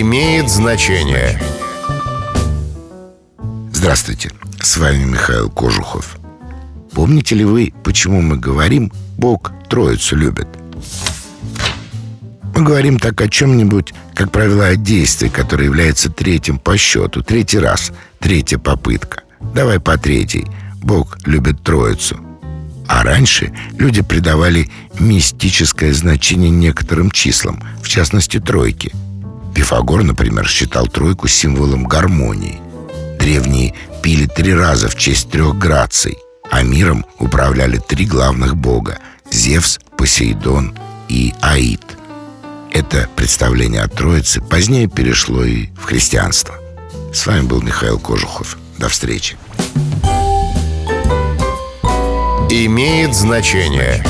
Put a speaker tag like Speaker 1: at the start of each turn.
Speaker 1: имеет значение.
Speaker 2: Здравствуйте, с вами Михаил Кожухов. Помните ли вы, почему мы говорим «Бог Троицу любит»? Мы говорим так о чем-нибудь, как правило, о действии, которое является третьим по счету, третий раз, третья попытка. Давай по третьей. Бог любит Троицу. А раньше люди придавали мистическое значение некоторым числам, в частности тройке. Пифагор, например, считал тройку символом гармонии. Древние пили три раза в честь трех граций, а миром управляли три главных бога – Зевс, Посейдон и Аид. Это представление о Троице позднее перешло и в христианство. С вами был Михаил Кожухов. До встречи.
Speaker 1: Имеет значение.